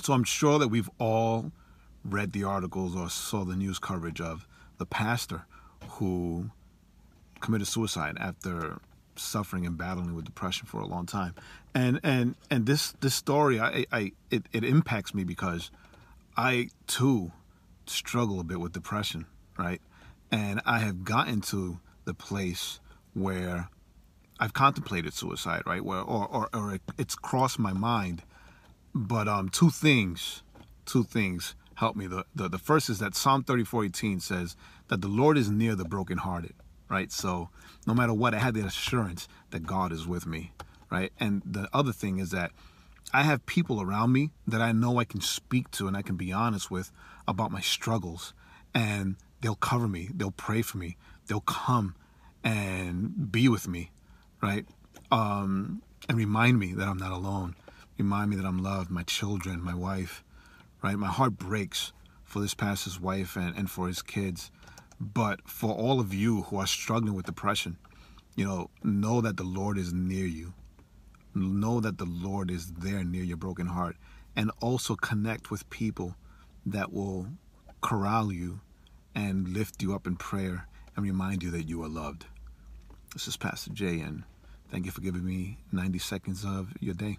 So I'm sure that we've all read the articles or saw the news coverage of the pastor who committed suicide after suffering and battling with depression for a long time. And and and this this story I, I it, it impacts me because I too struggle a bit with depression, right? And I have gotten to the place where I've contemplated suicide, right? Where or or, or it's crossed my mind. But um two things, two things help me. The, the the first is that Psalm 34:18 says that the Lord is near the brokenhearted, right? So no matter what, I have the assurance that God is with me, right? And the other thing is that I have people around me that I know I can speak to and I can be honest with about my struggles, and they'll cover me, they'll pray for me, they'll come and be with me, right? Um, and remind me that I'm not alone. Remind me that I'm loved, my children, my wife, right? My heart breaks for this pastor's wife and, and for his kids. But for all of you who are struggling with depression, you know, know that the Lord is near you. Know that the Lord is there near your broken heart. And also connect with people that will corral you and lift you up in prayer and remind you that you are loved. This is Pastor Jay, and thank you for giving me 90 seconds of your day.